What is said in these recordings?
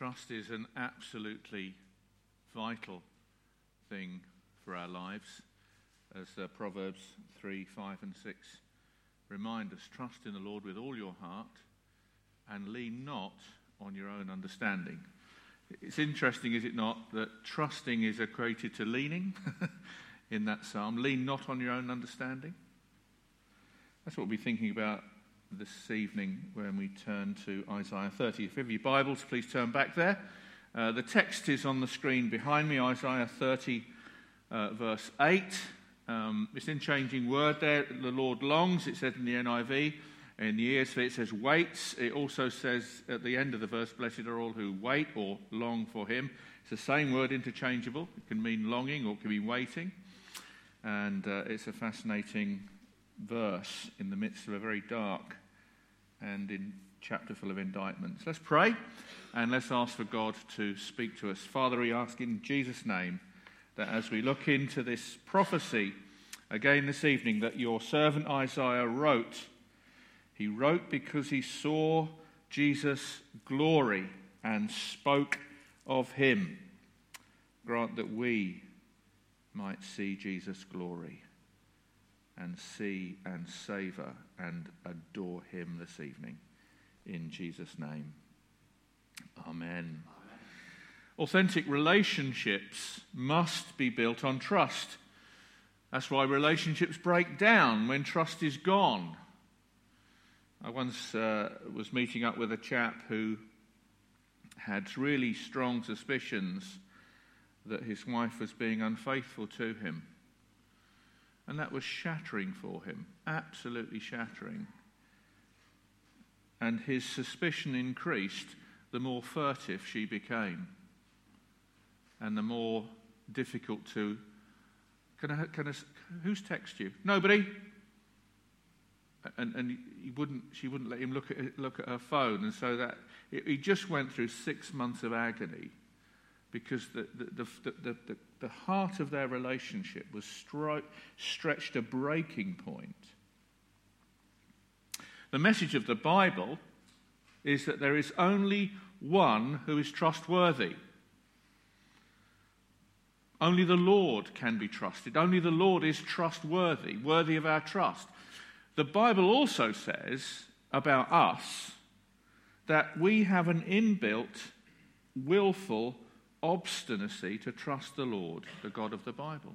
Trust is an absolutely vital thing for our lives, as uh, Proverbs 3, 5, and 6 remind us. Trust in the Lord with all your heart and lean not on your own understanding. It's interesting, is it not, that trusting is equated to leaning in that psalm. Lean not on your own understanding. That's what we'll be thinking about this evening when we turn to Isaiah 30. If you have your Bibles, please turn back there. Uh, the text is on the screen behind me, Isaiah 30, uh, verse 8. Um, it's in changing word there. The Lord longs, it says in the NIV. In the ESV, it says waits. It also says at the end of the verse, Blessed are all who wait or long for him. It's the same word, interchangeable. It can mean longing or it can mean waiting. And uh, it's a fascinating verse in the midst of a very dark and in chapter full of indictments. Let's pray and let's ask for God to speak to us. Father, we ask in Jesus' name that as we look into this prophecy again this evening, that your servant Isaiah wrote, he wrote because he saw Jesus' glory and spoke of him. Grant that we might see Jesus' glory and see and savour and adore him this evening. In Jesus' name. Amen. Amen. Authentic relationships must be built on trust. That's why relationships break down when trust is gone. I once uh, was meeting up with a chap who had really strong suspicions that his wife was being unfaithful to him. And that was shattering for him, absolutely shattering. And his suspicion increased the more furtive she became, and the more difficult to. Can I, can I, who's text you? Nobody. And, and he wouldn't, she wouldn't let him look at, look at her phone. And so that he just went through six months of agony because the, the, the, the, the heart of their relationship was stri- stretched a breaking point. The message of the Bible is that there is only one who is trustworthy. Only the Lord can be trusted. Only the Lord is trustworthy, worthy of our trust. The Bible also says about us that we have an inbuilt, willful obstinacy to trust the Lord, the God of the Bible.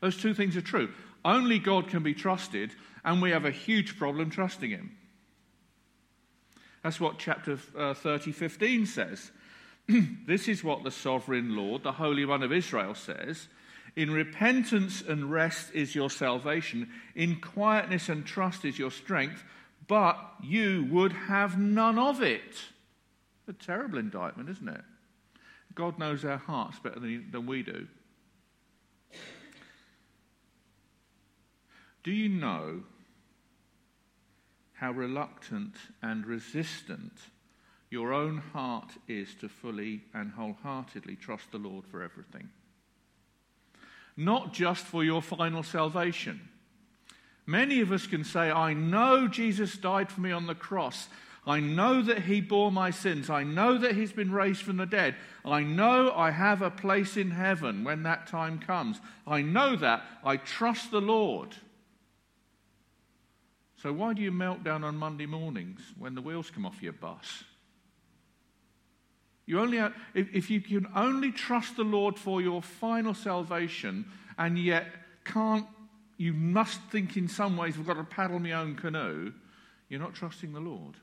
Those two things are true. Only God can be trusted, and we have a huge problem trusting Him. That's what chapter uh, 30, 15 says. this is what the sovereign Lord, the Holy One of Israel, says. In repentance and rest is your salvation, in quietness and trust is your strength, but you would have none of it. A terrible indictment, isn't it? God knows our hearts better than, than we do. Do you know how reluctant and resistant your own heart is to fully and wholeheartedly trust the Lord for everything? Not just for your final salvation. Many of us can say, I know Jesus died for me on the cross. I know that he bore my sins. I know that he's been raised from the dead. I know I have a place in heaven when that time comes. I know that. I trust the Lord. So, why do you melt down on Monday mornings when the wheels come off your bus? You only if you can only trust the Lord for your final salvation and yet can't, you must think in some ways, I've got to paddle my own canoe, you're not trusting the Lord.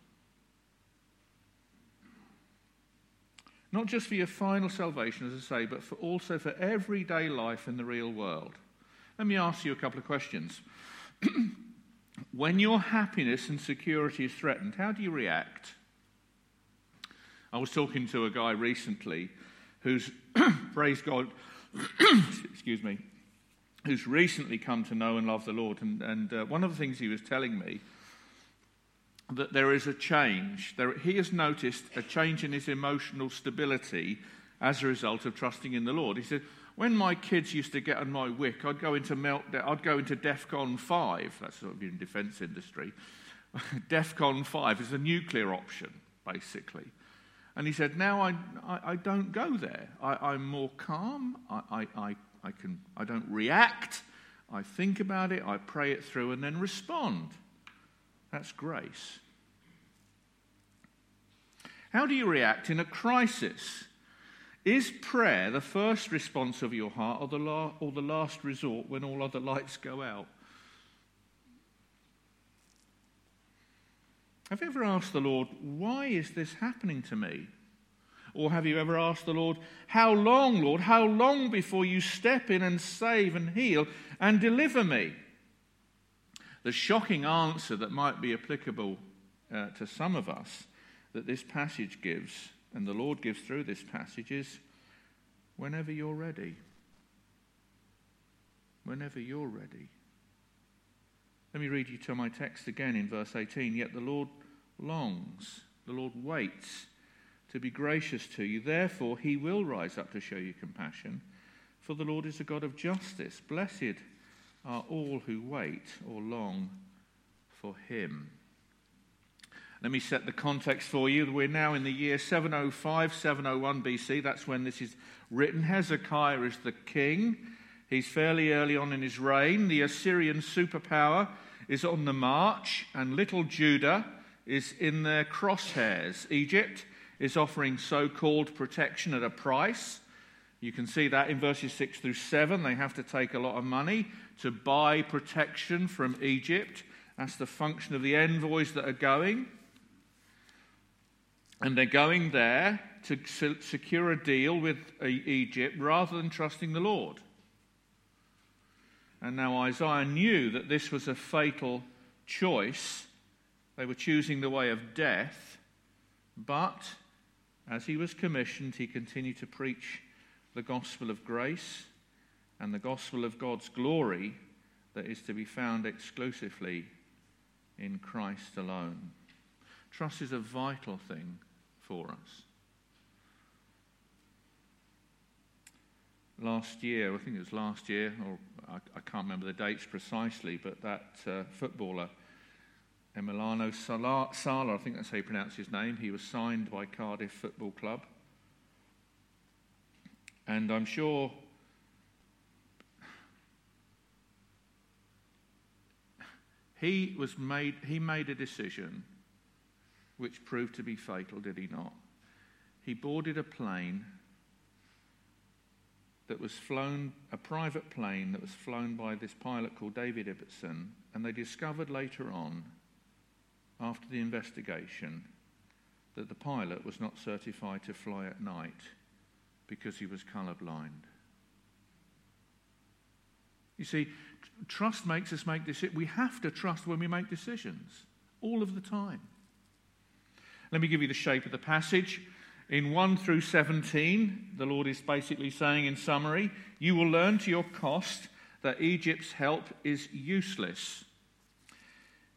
Not just for your final salvation, as I say, but for also for everyday life in the real world. Let me ask you a couple of questions. when your happiness and security is threatened, how do you react? I was talking to a guy recently who's, praise God, excuse me, who's recently come to know and love the Lord. And, and uh, one of the things he was telling me that there is a change. There, he has noticed a change in his emotional stability as a result of trusting in the Lord. He said, when my kids used to get on my wick, I'd go into meltdown, I'd go into DEFCON 5. That's sort of in defence industry. DEFCON 5 is a nuclear option, basically. And he said, Now I, I, I don't go there. I, am more calm. I, I, I, can, I don't react. I think about it. I pray it through and then respond. That's grace. How do you react in a crisis? Is prayer the first response of your heart or the, la- or the last resort when all other lights go out? Have you ever asked the Lord, why is this happening to me? Or have you ever asked the Lord, how long, Lord, how long before you step in and save and heal and deliver me? The shocking answer that might be applicable uh, to some of us that this passage gives, and the Lord gives through this passage, is whenever you're ready. Whenever you're ready. Let me read you to my text again in verse 18. Yet the Lord longs, the Lord waits to be gracious to you. Therefore, he will rise up to show you compassion. For the Lord is a God of justice. Blessed are all who wait or long for him. Let me set the context for you. We're now in the year 705, 701 BC. That's when this is written. Hezekiah is the king. He's fairly early on in his reign. The Assyrian superpower is on the march, and little Judah is in their crosshairs. Egypt is offering so called protection at a price. You can see that in verses 6 through 7. They have to take a lot of money to buy protection from Egypt. That's the function of the envoys that are going. And they're going there to secure a deal with uh, Egypt rather than trusting the Lord. And now Isaiah knew that this was a fatal choice. They were choosing the way of death. But as he was commissioned, he continued to preach the gospel of grace and the gospel of God's glory that is to be found exclusively in Christ alone. Trust is a vital thing for us. last year, I think it was last year, or I, I can't remember the dates precisely, but that uh, footballer, Emiliano Sala, Sala, I think that's how you pronounce his name, he was signed by Cardiff Football Club. And I'm sure he was made he made a decision which proved to be fatal, did he not? He boarded a plane that was flown, a private plane that was flown by this pilot called David Ibbotson, and they discovered later on, after the investigation, that the pilot was not certified to fly at night because he was colorblind. You see, trust makes us make decisions. We have to trust when we make decisions, all of the time. Let me give you the shape of the passage. In 1 through 17, the Lord is basically saying, in summary, you will learn to your cost that Egypt's help is useless.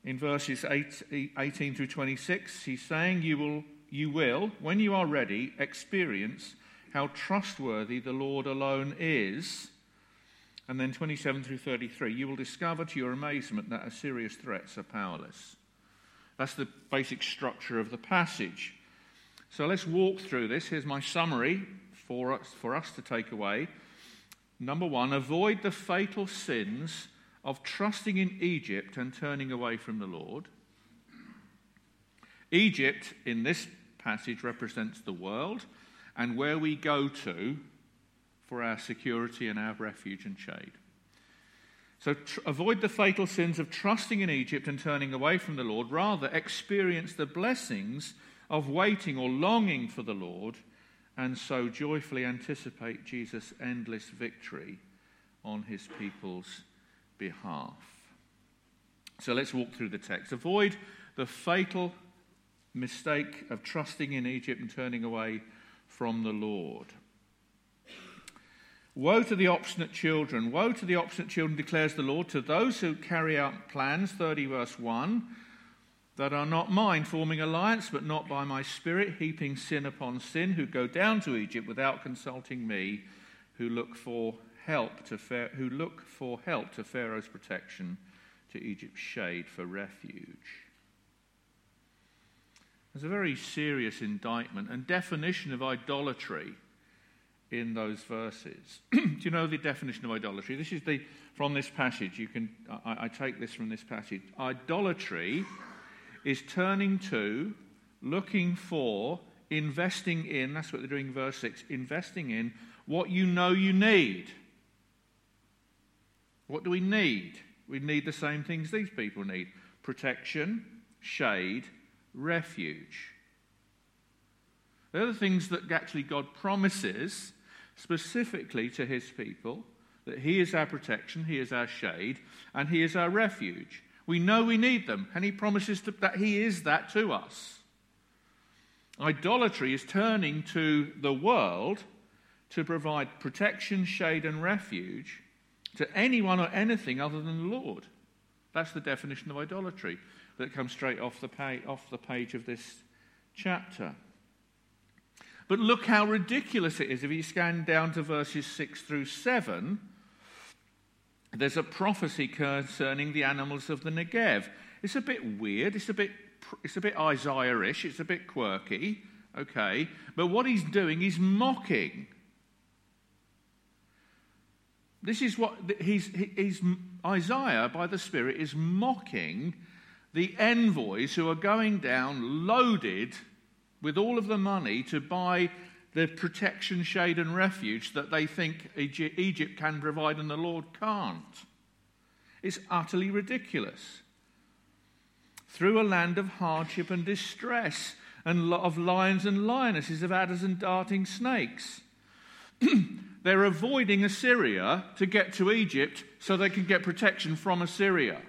In verses 8, 18 through 26, he's saying, you will, you will, when you are ready, experience how trustworthy the Lord alone is. And then 27 through 33, you will discover to your amazement that Assyria's threats are powerless. That's the basic structure of the passage. So let's walk through this. Here's my summary for us, for us to take away. Number one, avoid the fatal sins of trusting in Egypt and turning away from the Lord. Egypt, in this passage, represents the world and where we go to for our security and our refuge and shade. So tr- avoid the fatal sins of trusting in Egypt and turning away from the Lord. Rather, experience the blessings of waiting or longing for the Lord, and so joyfully anticipate Jesus' endless victory on his people's behalf. So let's walk through the text. Avoid the fatal mistake of trusting in Egypt and turning away from the Lord. Woe to the obstinate children. Woe to the obstinate children, declares the Lord, to those who carry out plans, 30 verse 1 that are not mine, forming alliance, but not by my spirit, heaping sin upon sin, who go down to Egypt without consulting me, who look for help to who look for help to Pharaoh's protection, to Egypt's shade for refuge. There's a very serious indictment and definition of idolatry in those verses. Do you know the definition of idolatry? This is the from this passage. You can I, I take this from this passage. Idolatry is turning to, looking for, investing in. That's what they're doing. Verse six: investing in what you know you need. What do we need? We need the same things these people need: protection, shade, refuge. They're the things that actually God promises specifically to his people that he is our protection, he is our shade, and he is our refuge. We know we need them, and he promises to, that he is that to us. Idolatry is turning to the world to provide protection, shade, and refuge to anyone or anything other than the Lord. That's the definition of idolatry that comes straight off the, off the page of this chapter. But look how ridiculous it is. If you scan down to verses 6 through 7, there's a prophecy concerning the animals of the Negev. It's a bit weird. It's a bit, it's a bit Isaiah ish. It's a bit quirky. Okay. But what he's doing, is mocking. This is what he's, he's Isaiah, by the Spirit, is mocking the envoys who are going down loaded with all of the money to buy the protection, shade, and refuge that they think Egypt can provide and the Lord can't. It's utterly ridiculous. Through a land of hardship and distress, and of lions and lionesses, of adders and darting snakes. They're avoiding Assyria to get to Egypt so they can get protection from Assyria.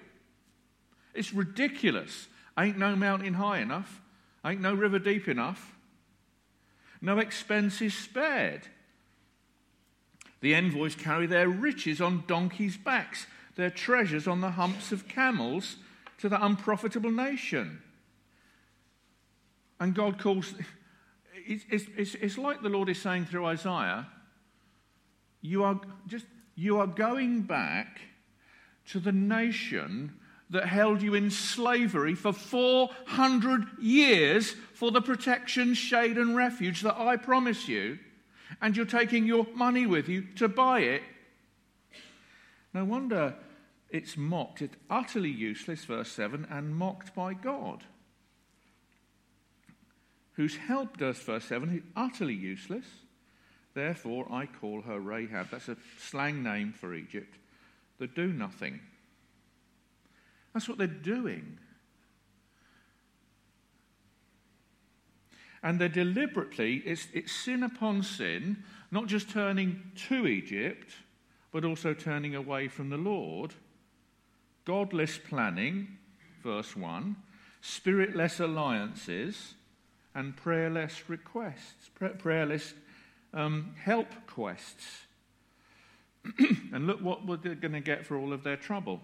It's ridiculous. Ain't no mountain high enough. Ain't no river deep enough. No expense is spared. The envoys carry their riches on donkeys' backs, their treasures on the humps of camels to the unprofitable nation. And God calls, it's, it's, it's like the Lord is saying through Isaiah, you are just, you are going back to the nation that held you in slavery for 400 years for the protection, shade, and refuge that I promise you, and you're taking your money with you to buy it. No wonder it's mocked. It's utterly useless, verse 7, and mocked by God. Who's helped us, verse 7, is utterly useless. Therefore, I call her Rahab. That's a slang name for Egypt. The do nothing. That's what they're doing. And they're deliberately, it's, it's sin upon sin, not just turning to Egypt, but also turning away from the Lord. Godless planning, verse 1, spiritless alliances, and prayerless requests, prayerless um, help quests. and look what they're going to get for all of their trouble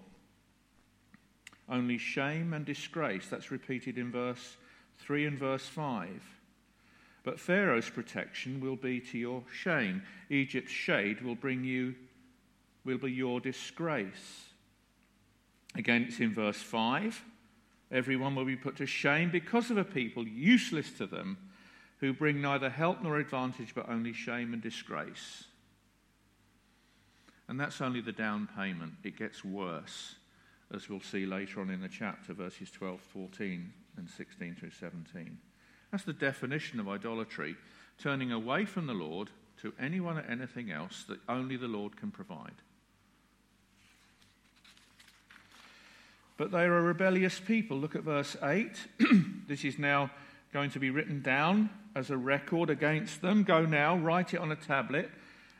only shame and disgrace. That's repeated in verse 3 and verse 5. But Pharaoh's protection will be to your shame. Egypt's shade will bring you, will be your disgrace. Again, it's in verse 5. Everyone will be put to shame because of a people useless to them who bring neither help nor advantage but only shame and disgrace. And that's only the down payment. It gets worse as we'll see later on in the chapter, verses 12, 14, and 16 through 17. That's the definition of idolatry turning away from the Lord to anyone or anything else that only the Lord can provide. But they are a rebellious people. Look at verse 8. this is now going to be written down as a record against them. Go now, write it on a tablet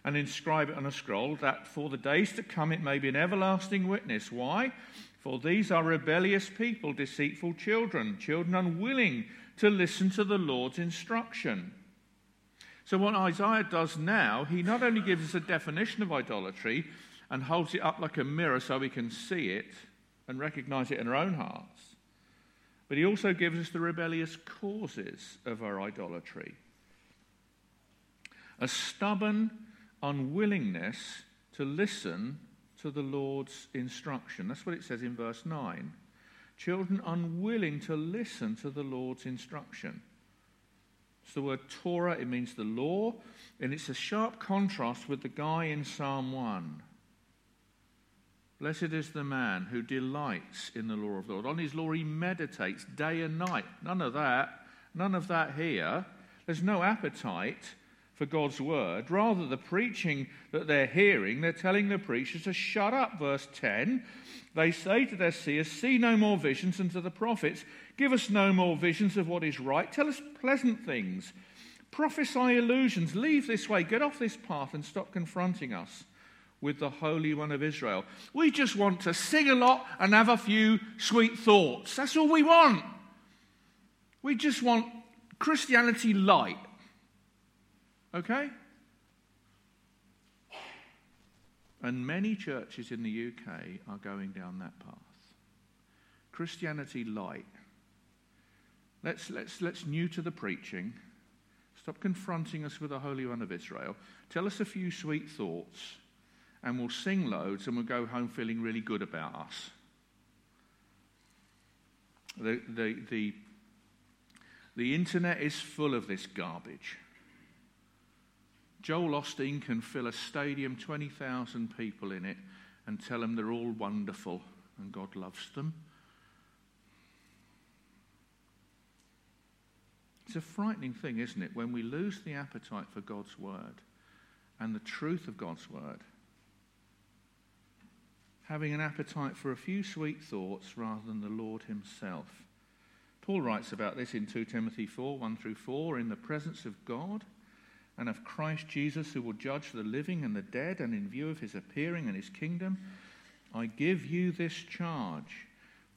and inscribe it on a scroll, that for the days to come it may be an everlasting witness. Why? For these are rebellious people, deceitful children, children unwilling to listen to the Lord's instruction. So, what Isaiah does now, he not only gives us a definition of idolatry and holds it up like a mirror so we can see it and recognize it in our own hearts, but he also gives us the rebellious causes of our idolatry. A stubborn unwillingness to listen to the Lord's instruction. That's what it says in verse 9. children unwilling to listen to the Lord's instruction. It's the word Torah, it means the law, and it's a sharp contrast with the guy in Psalm 1. Blessed is the man who delights in the law of the Lord. On his law he meditates day and night. None of that. None of that here. There's no appetite for God's word. Rather, the preaching that they're hearing, they're telling the preachers to shut up. Verse 10 they say to their seers, See no more visions, and to the prophets, Give us no more visions of what is right. Tell us pleasant things. Prophesy illusions. Leave this way. Get off this path and stop confronting us with the Holy One of Israel. We just want to sing a lot and have a few sweet thoughts. That's all we want. We just want Christianity light. Okay? And many churches in the UK are going down that path. Christianity light. Let's, let's, let's new to the preaching. Stop confronting us with the Holy One of Israel. Tell us a few sweet thoughts, and we'll sing loads and we'll go home feeling really good about us. The, the, the, the internet is full of this garbage. Joel Osteen can fill a stadium, 20,000 people in it, and tell them they're all wonderful and God loves them. It's a frightening thing, isn't it, when we lose the appetite for God's word and the truth of God's word. Having an appetite for a few sweet thoughts rather than the Lord Himself. Paul writes about this in 2 Timothy 4 1 through 4 in the presence of God and of Christ Jesus, who will judge the living and the dead, and in view of his appearing and his kingdom, I give you this charge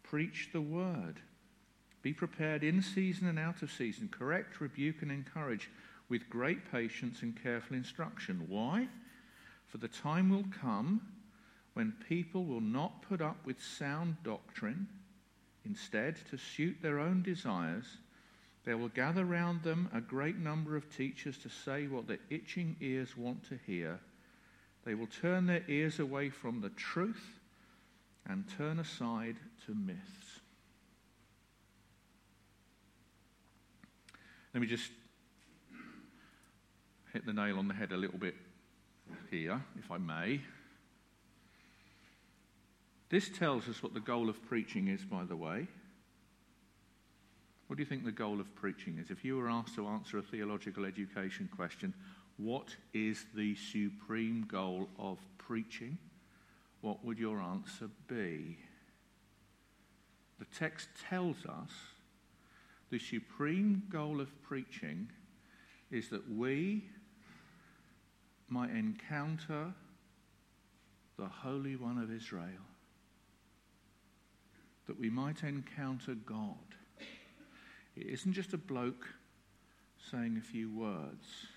preach the word. Be prepared in season and out of season, correct, rebuke, and encourage with great patience and careful instruction. Why? For the time will come when people will not put up with sound doctrine. Instead, to suit their own desires, they will gather round them a great number of teachers to say what their itching ears want to hear. They will turn their ears away from the truth and turn aside to myths. Let me just hit the nail on the head a little bit here, if I may. This tells us what the goal of preaching is, by the way. What do you think the goal of preaching is? If you were asked to answer a theological education question, what is the supreme goal of preaching? What would your answer be? The text tells us the supreme goal of preaching is that we might encounter the Holy One of Israel, that we might encounter God. It isn't just a bloke saying a few words.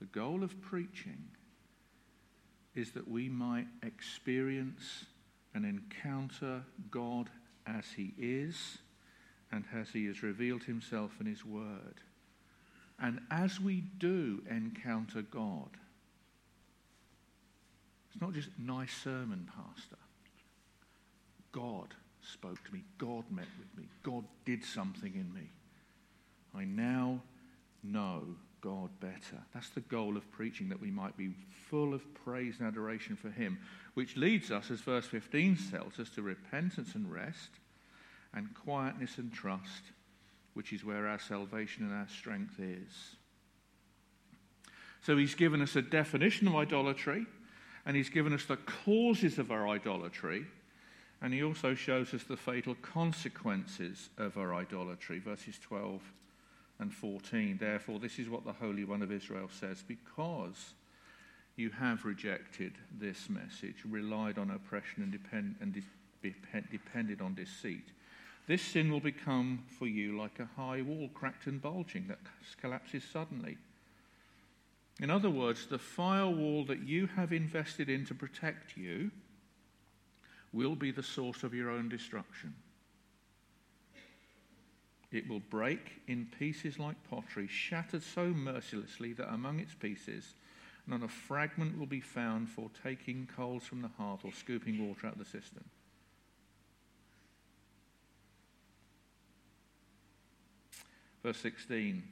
The goal of preaching is that we might experience and encounter God as He is and as He has revealed Himself in His Word. And as we do encounter God, it's not just nice sermon, Pastor. God spoke to me. God met with me. God did something in me. I now know God better. That's the goal of preaching, that we might be full of praise and adoration for Him, which leads us, as verse 15 tells us, to repentance and rest, and quietness and trust, which is where our salvation and our strength is. So He's given us a definition of idolatry, and He's given us the causes of our idolatry and he also shows us the fatal consequences of our idolatry, verses 12 and 14. Therefore, this is what the Holy One of Israel says because you have rejected this message, relied on oppression, and, depend, and de- depended on deceit. This sin will become for you like a high wall, cracked and bulging, that collapses suddenly. In other words, the firewall that you have invested in to protect you will be the source of your own destruction. It will break in pieces like pottery, shattered so mercilessly that among its pieces, not a fragment will be found for taking coals from the hearth or scooping water out of the cistern. Verse 16,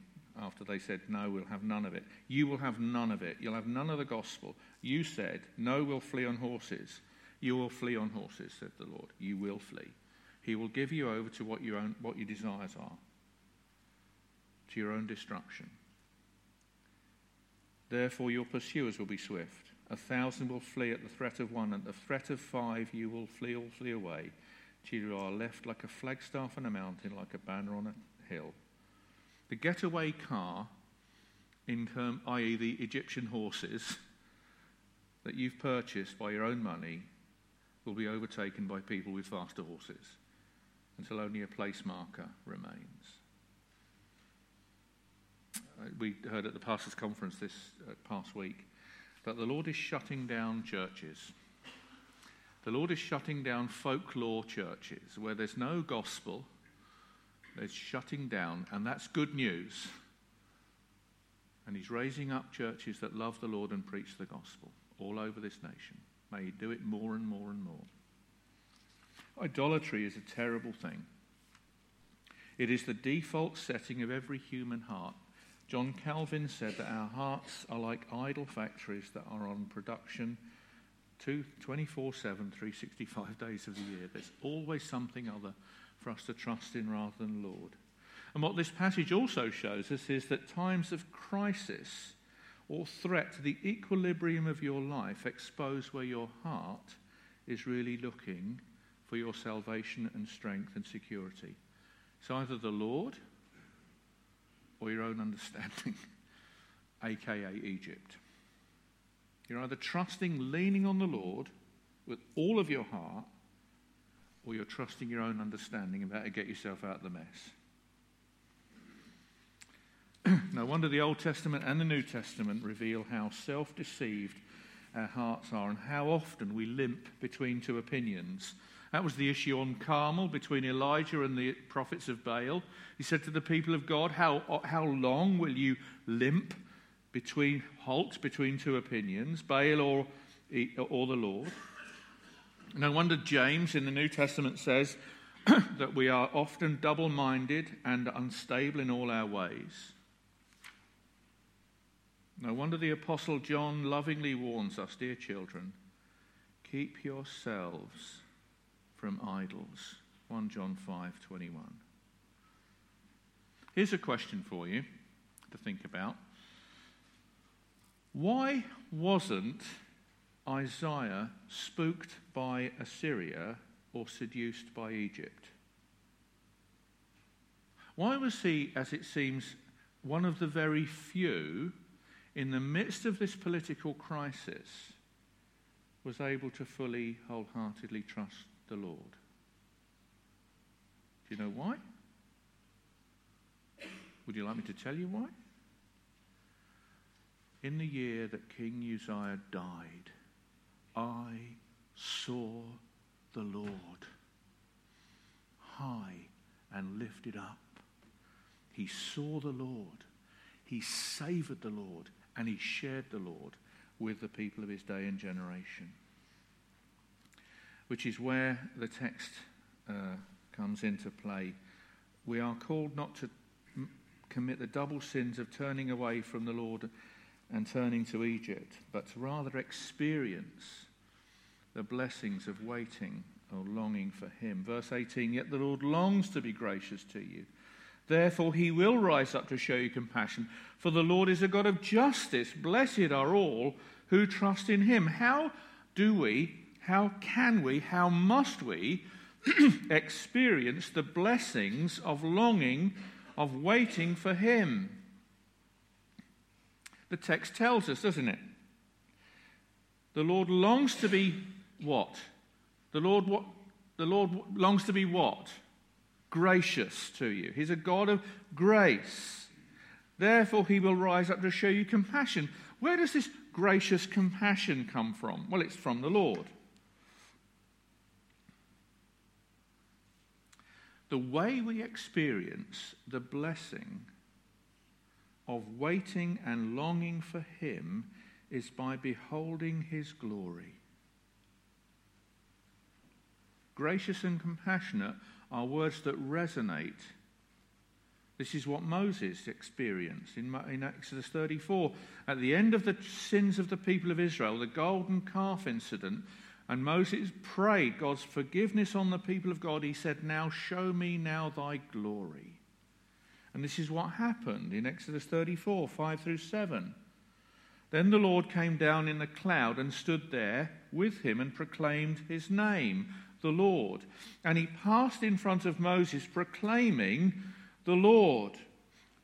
after they said, No, we'll have none of it. You will have none of it. You'll have none of the gospel. You said, No, we'll flee on horses. You will flee on horses, said the Lord. You will flee. He will give you over to what, your own, what your desires are, to your own destruction. Therefore, your pursuers will be swift. A thousand will flee at the threat of one, and the threat of five you will flee all flee away, till you are left like a flagstaff on a mountain, like a banner on a hill. The getaway car, in term, i.e., the Egyptian horses that you've purchased by your own money, will be overtaken by people with faster horses until only a place marker remains. Uh, we heard at the pastors' conference this uh, past week that the Lord is shutting down churches. The Lord is shutting down folklore churches where there's no gospel. There's shutting down, and that's good news. And He's raising up churches that love the Lord and preach the gospel all over this nation. May He do it more and more and more. Idolatry is a terrible thing. It is the default setting of every human heart. John Calvin said that our hearts are like idol factories that are on production 24 7, 365 days of the year. There's always something other for us to trust in rather than Lord. And what this passage also shows us is that times of crisis or threat to the equilibrium of your life expose where your heart is really looking for your salvation and strength and security. It's either the Lord or your own understanding, aka Egypt. You're either trusting, leaning on the Lord with all of your heart, or you're trusting your own understanding about how to get yourself out of the mess. no wonder the Old Testament and the New Testament reveal how self deceived our hearts are and how often we limp between two opinions that was the issue on Carmel between Elijah and the prophets of Baal. He said to the people of God, How, how long will you limp between, halt between two opinions, Baal or, or the Lord? No wonder James in the New Testament says that we are often double minded and unstable in all our ways. No wonder the Apostle John lovingly warns us, dear children, keep yourselves from idols. 1 John 5:21. Here's a question for you to think about. Why wasn't Isaiah spooked by Assyria or seduced by Egypt? Why was he, as it seems, one of the very few in the midst of this political crisis was able to fully, wholeheartedly trust the Lord. Do you know why? Would you like me to tell you why? In the year that King Uzziah died, I saw the Lord high and lifted up. He saw the Lord, he savored the Lord, and he shared the Lord with the people of his day and generation which is where the text uh, comes into play. We are called not to m- commit the double sins of turning away from the Lord and turning to Egypt, but to rather experience the blessings of waiting or longing for Him. Verse 18 Yet the Lord longs to be gracious to you. Therefore, he will rise up to show you compassion. For the Lord is a God of justice. Blessed are all who trust in him. How do we how can we, how must we experience the blessings of longing, of waiting for Him? The text tells us, doesn't it? The Lord longs to be what? The Lord, what? The Lord longs to be what? Gracious to you. He's a God of grace. Therefore, he will rise up to show you compassion. Where does this gracious compassion come from? Well, it's from the Lord. The way we experience the blessing of waiting and longing for Him is by beholding His glory. Gracious and compassionate are words that resonate This is what Moses experienced in, in Exodus 34. At the end of the sins of the people of Israel, the golden calf incident, and Moses prayed God's forgiveness on the people of God. He said, Now show me now thy glory. And this is what happened in Exodus 34 5 through 7. Then the Lord came down in a cloud and stood there with him and proclaimed his name, the Lord. And he passed in front of Moses, proclaiming, The Lord,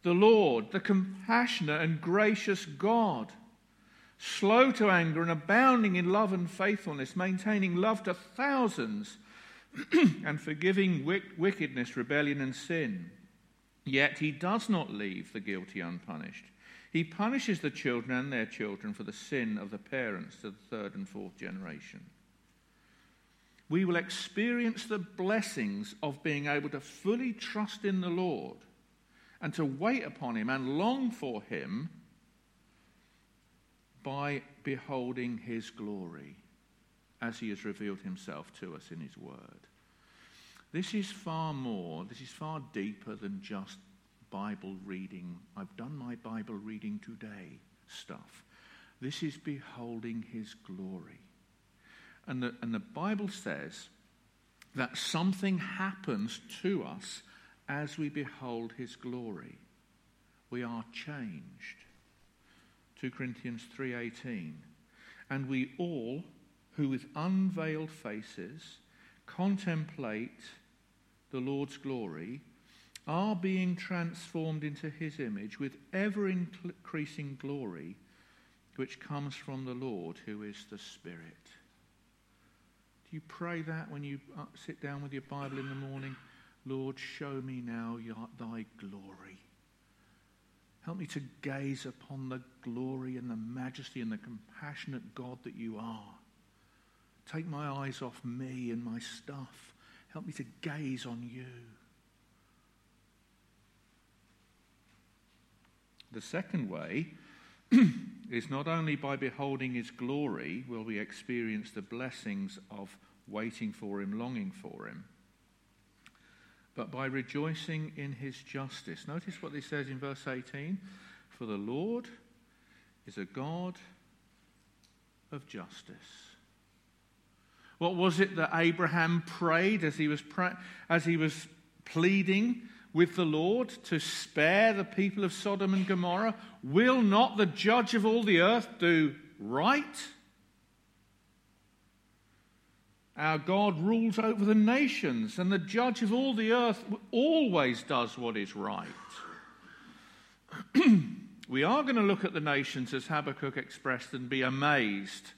the Lord, the compassionate and gracious God, slow to anger and abounding in love and faithfulness, maintaining love to thousands, and forgiving wickedness, rebellion, and sin. Yet he does not leave the guilty unpunished. He punishes the children and their children for the sin of the parents to the third and fourth generation. We will experience the blessings of being able to fully trust in the Lord and to wait upon Him and long for Him by beholding His glory as He has revealed Himself to us in His Word. This is far more, this is far deeper than just Bible reading, I've done my Bible reading today stuff. This is beholding his glory. And the, and the Bible says that something happens to us as we behold his glory. We are changed. 2 Corinthians 3:18. And we all who with unveiled faces contemplate the Lord's glory are being transformed into his image with ever increasing glory, which comes from the Lord, who is the Spirit. You pray that when you uh, sit down with your Bible in the morning? Lord, show me now your, thy glory. Help me to gaze upon the glory and the majesty and the compassionate God that you are. Take my eyes off me and my stuff. Help me to gaze on you. The second way is not only by beholding his glory will we experience the blessings of waiting for him, longing for him, but by rejoicing in his justice. Notice what he says in verse 18 For the Lord is a God of justice. What was it that Abraham prayed as he was, pra- as he was pleading with the Lord to spare the people of Sodom and Gomorrah? Will not the judge of all the earth do right? Our God rules over the nations, and the judge of all the earth always does what is right. we are going to look at the nations as Habakkuk expressed and be amazed.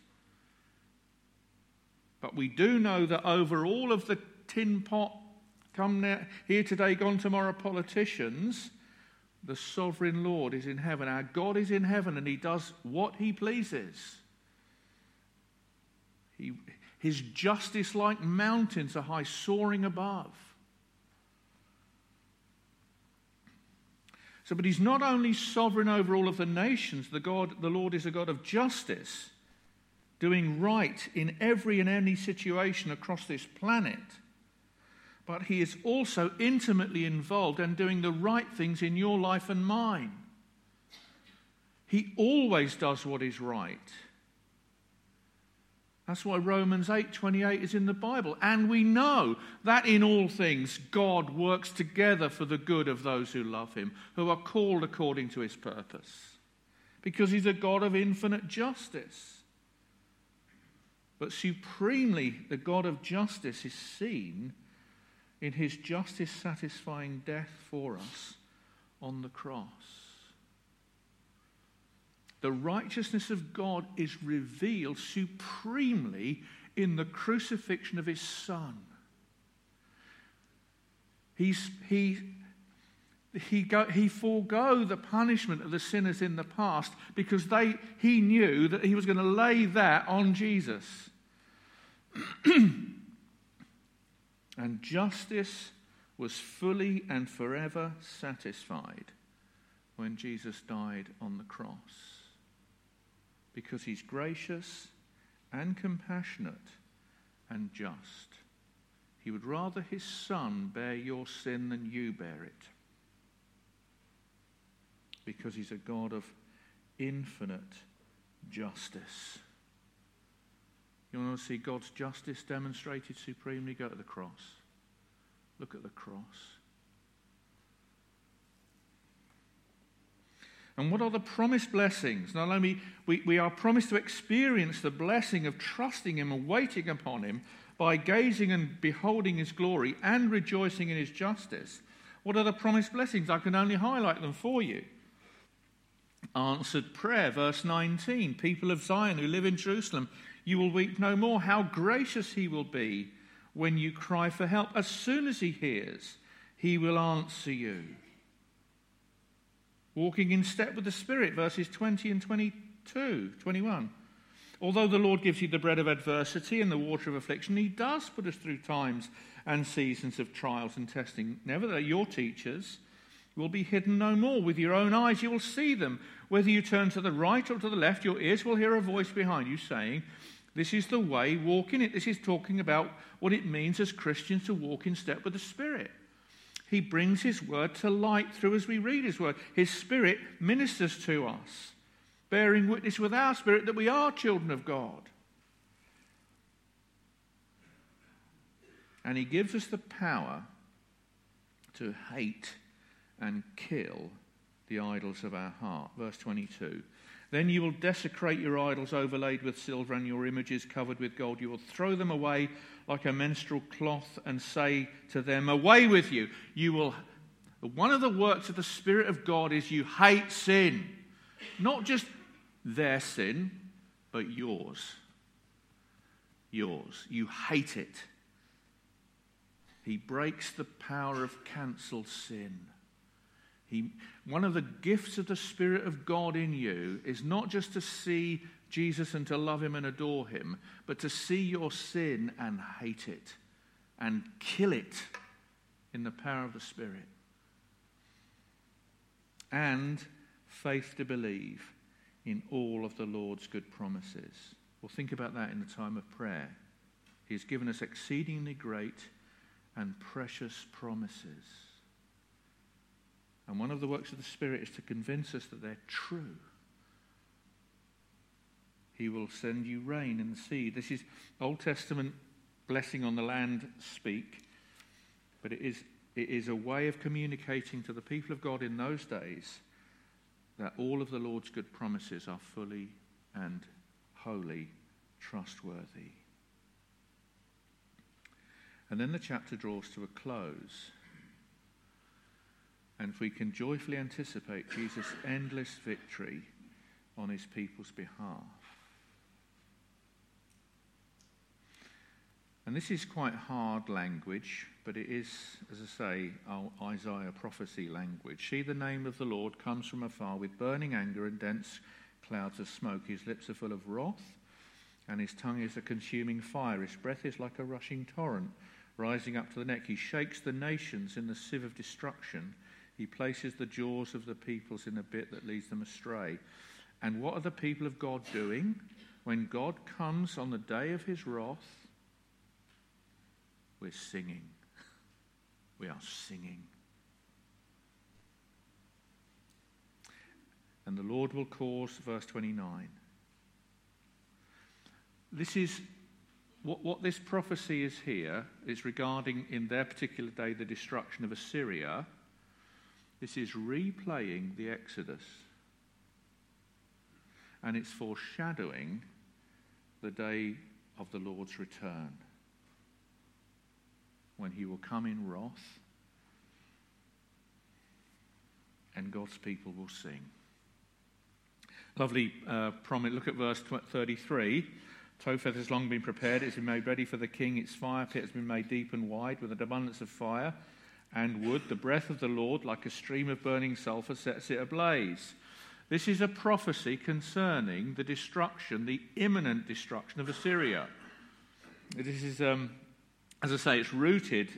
But we do know that over all of the tin pot come now, here today, gone tomorrow politicians, the sovereign Lord is in heaven. Our God is in heaven and he does what he pleases. He, his justice like mountains are high, soaring above. So, but he's not only sovereign over all of the nations, the, God, the Lord is a God of justice, doing right in every and any situation across this planet but He is also intimately involved and doing the right things in your life and mine. He always does what is right. That's why Romans 8:28 is in the Bible. And we know that in all things God works together for the good of those who love him, who are called according to his purpose. Because he's a God of infinite justice. But supremely the God of justice is seen in his justice satisfying death for us on the cross. The righteousness of God is revealed supremely in the crucifixion of his Son. He's, he, he, he forego the punishment of the sinners in the past because they, he knew that he was going to lay that on Jesus. and justice was fully and forever satisfied when Jesus died on the cross. Because he's gracious and compassionate and just. He would rather his son bear your sin than you bear it. because he's a God of infinite justice. You want to see God's justice demonstrated supremely? Go to the cross. Look at the cross. And what are the promised blessings? Not only we, we are promised to experience the blessing of trusting Him and waiting upon Him by gazing and beholding His glory and rejoicing in His justice. What are the promised blessings? I can only highlight them for you. Answered prayer, verse 19 People of Zion who live in Jerusalem, you will weep no more. How gracious He will be when you cry for help. As soon as He hears, He will answer you walking in step with the Spirit, verses 20 and 22, 21. Although the Lord gives you the bread of adversity and the water of affliction, He does put us through times and seasons of trials and testing. Nevertheless, your teachers will be hidden no more. With your own eyes, you will see them. Whether you turn to the right or to the left, your ears will hear a voice behind you saying, This is the way, walk in it. This is talking about what it means as Christians to walk in step with the Spirit. He brings His word to light through as we read His word. His Spirit ministers to us, bearing witness with our spirit that we are children of God. And He gives us the power to hate and kill the idols of our heart. Verse 22. Then you will desecrate your idols overlaid with silver and your images covered with gold. You will throw them away like a menstrual cloth and say to them, Away with you. You will. One of the works of the Spirit of God is you hate sin. Not just their sin, but yours. Yours. You hate it. He breaks the power of cancelled sin. He, one of the gifts of the Spirit of God in you is not just to see Jesus and to love him and adore him, but to see your sin and hate it and kill it in the power of the Spirit. And faith to believe in all of the Lord's good promises. Well, think about that in the time of prayer. He's given us exceedingly great and precious promises. And one of the works of the Spirit is to convince us that they're true. He will send you rain and seed. This is Old Testament blessing on the land speak, but it is, it is a way of communicating to the people of God in those days that all of the Lord's good promises are fully and wholly trustworthy. And then the chapter draws to a close. And we can joyfully anticipate Jesus' endless victory on his people's behalf. And this is quite hard language, but it is, as I say, Isaiah prophecy language. See, the name of the Lord comes from afar with burning anger and dense clouds of smoke. His lips are full of wrath, and his tongue is a consuming fire. His breath is like a rushing torrent rising up to the neck. He shakes the nations in the sieve of destruction. He places the jaws of the peoples in a bit that leads them astray. And what are the people of God doing? When God comes on the day of his wrath, we're singing. We are singing. And the Lord will cause, verse 29. This is what, what this prophecy is here, is regarding in their particular day the destruction of Assyria. This is replaying the Exodus. And it's foreshadowing the day of the Lord's return when he will come in wrath and God's people will sing. Lovely uh, promise. Look at verse 33. Topheth has long been prepared. It's been made ready for the king. Its fire pit has been made deep and wide with an abundance of fire and wood. The breath of the Lord, like a stream of burning sulfur, sets it ablaze. This is a prophecy concerning the destruction, the imminent destruction of Assyria. This is um, as I say, it's rooted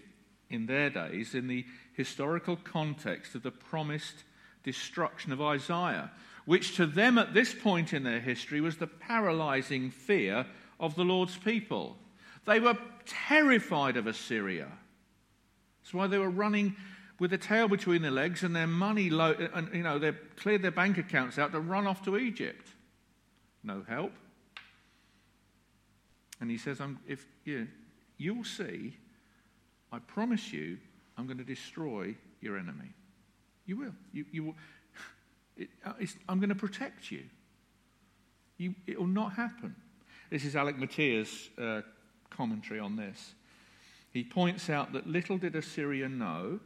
in their days in the historical context of the promised destruction of Isaiah, which to them at this point in their history was the paralyzing fear of the Lord's people. They were terrified of Assyria. That's why they were running with their tail between their legs and their money, low, and you know, they've cleared their bank accounts out to run off to Egypt. No help. And he says, I'm, if you, you'll see, I promise you, I'm going to destroy your enemy. You will. You, you will. It, uh, I'm going to protect you. you. It will not happen. This is Alec Motyer's uh, commentary on this. He points out that little did Assyria know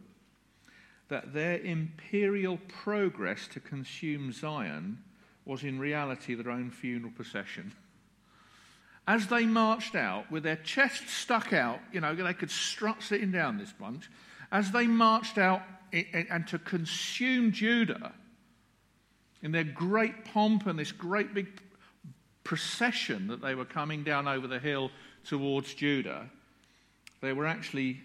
that their imperial progress to consume Zion was in reality their own funeral procession. As they marched out with their chests stuck out, you know, they could strut sitting down this bunch, as they marched out and to consume Judah in their great pomp and this great big procession that they were coming down over the hill towards Judah, they were actually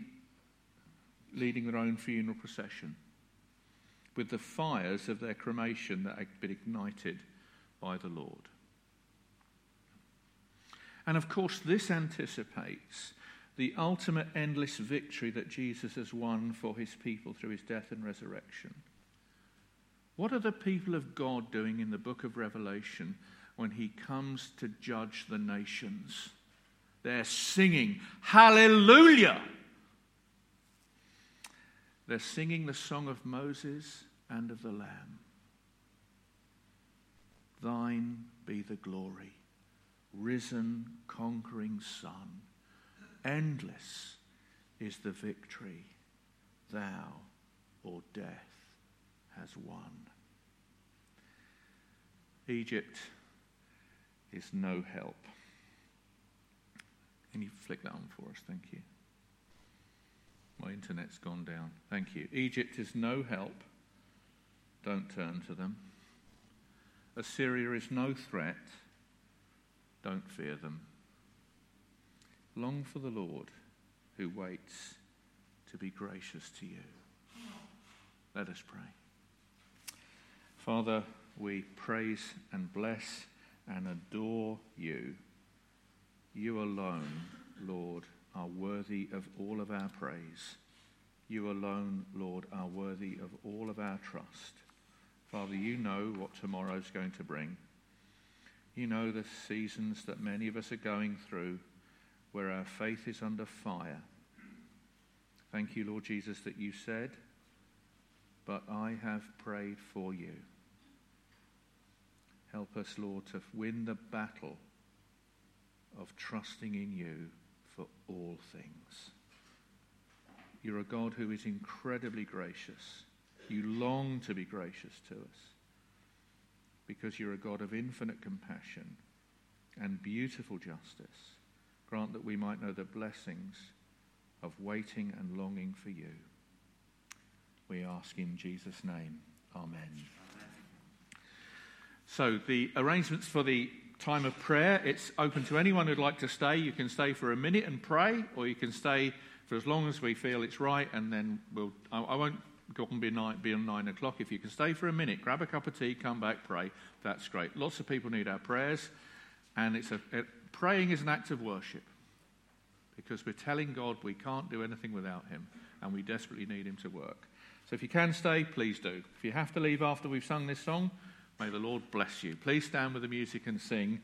leading their own funeral procession with the fires of their cremation that had been ignited by the Lord. And of course, this anticipates the ultimate endless victory that Jesus has won for his people through his death and resurrection. What are the people of God doing in the book of Revelation when he comes to judge the nations? They're singing, Hallelujah! They're singing the song of Moses and of the Lamb. Thine be the glory, risen, conquering Son. Endless is the victory thou, or death, has won. Egypt is no help. Can you flick that on for us? Thank you. My internet's gone down. Thank you. Egypt is no help. Don't turn to them. Assyria is no threat. Don't fear them. Long for the Lord who waits to be gracious to you. Let us pray. Father, we praise and bless and adore you. You alone, Lord, are worthy of all of our praise. You alone, Lord, are worthy of all of our trust. Father, you know what tomorrow's going to bring. You know the seasons that many of us are going through where our faith is under fire. Thank you, Lord Jesus, that you said, But I have prayed for you. Help us, Lord, to win the battle of trusting in you for all things. You're a God who is incredibly gracious. You long to be gracious to us because you're a God of infinite compassion and beautiful justice. Grant that we might know the blessings of waiting and longing for you. We ask in Jesus' name. Amen. Amen. So, the arrangements for the time of prayer, it's open to anyone who'd like to stay. You can stay for a minute and pray, or you can stay for as long as we feel it's right, and then we'll. I, I won't go on beyond nine, nine o'clock. If you can stay for a minute, grab a cup of tea, come back, pray. That's great. Lots of people need our prayers, and it's a, it, praying is an act of worship because we're telling God we can't do anything without Him, and we desperately need Him to work. So if you can stay, please do. If you have to leave after we've sung this song, may the Lord bless you. Please stand with the music and sing.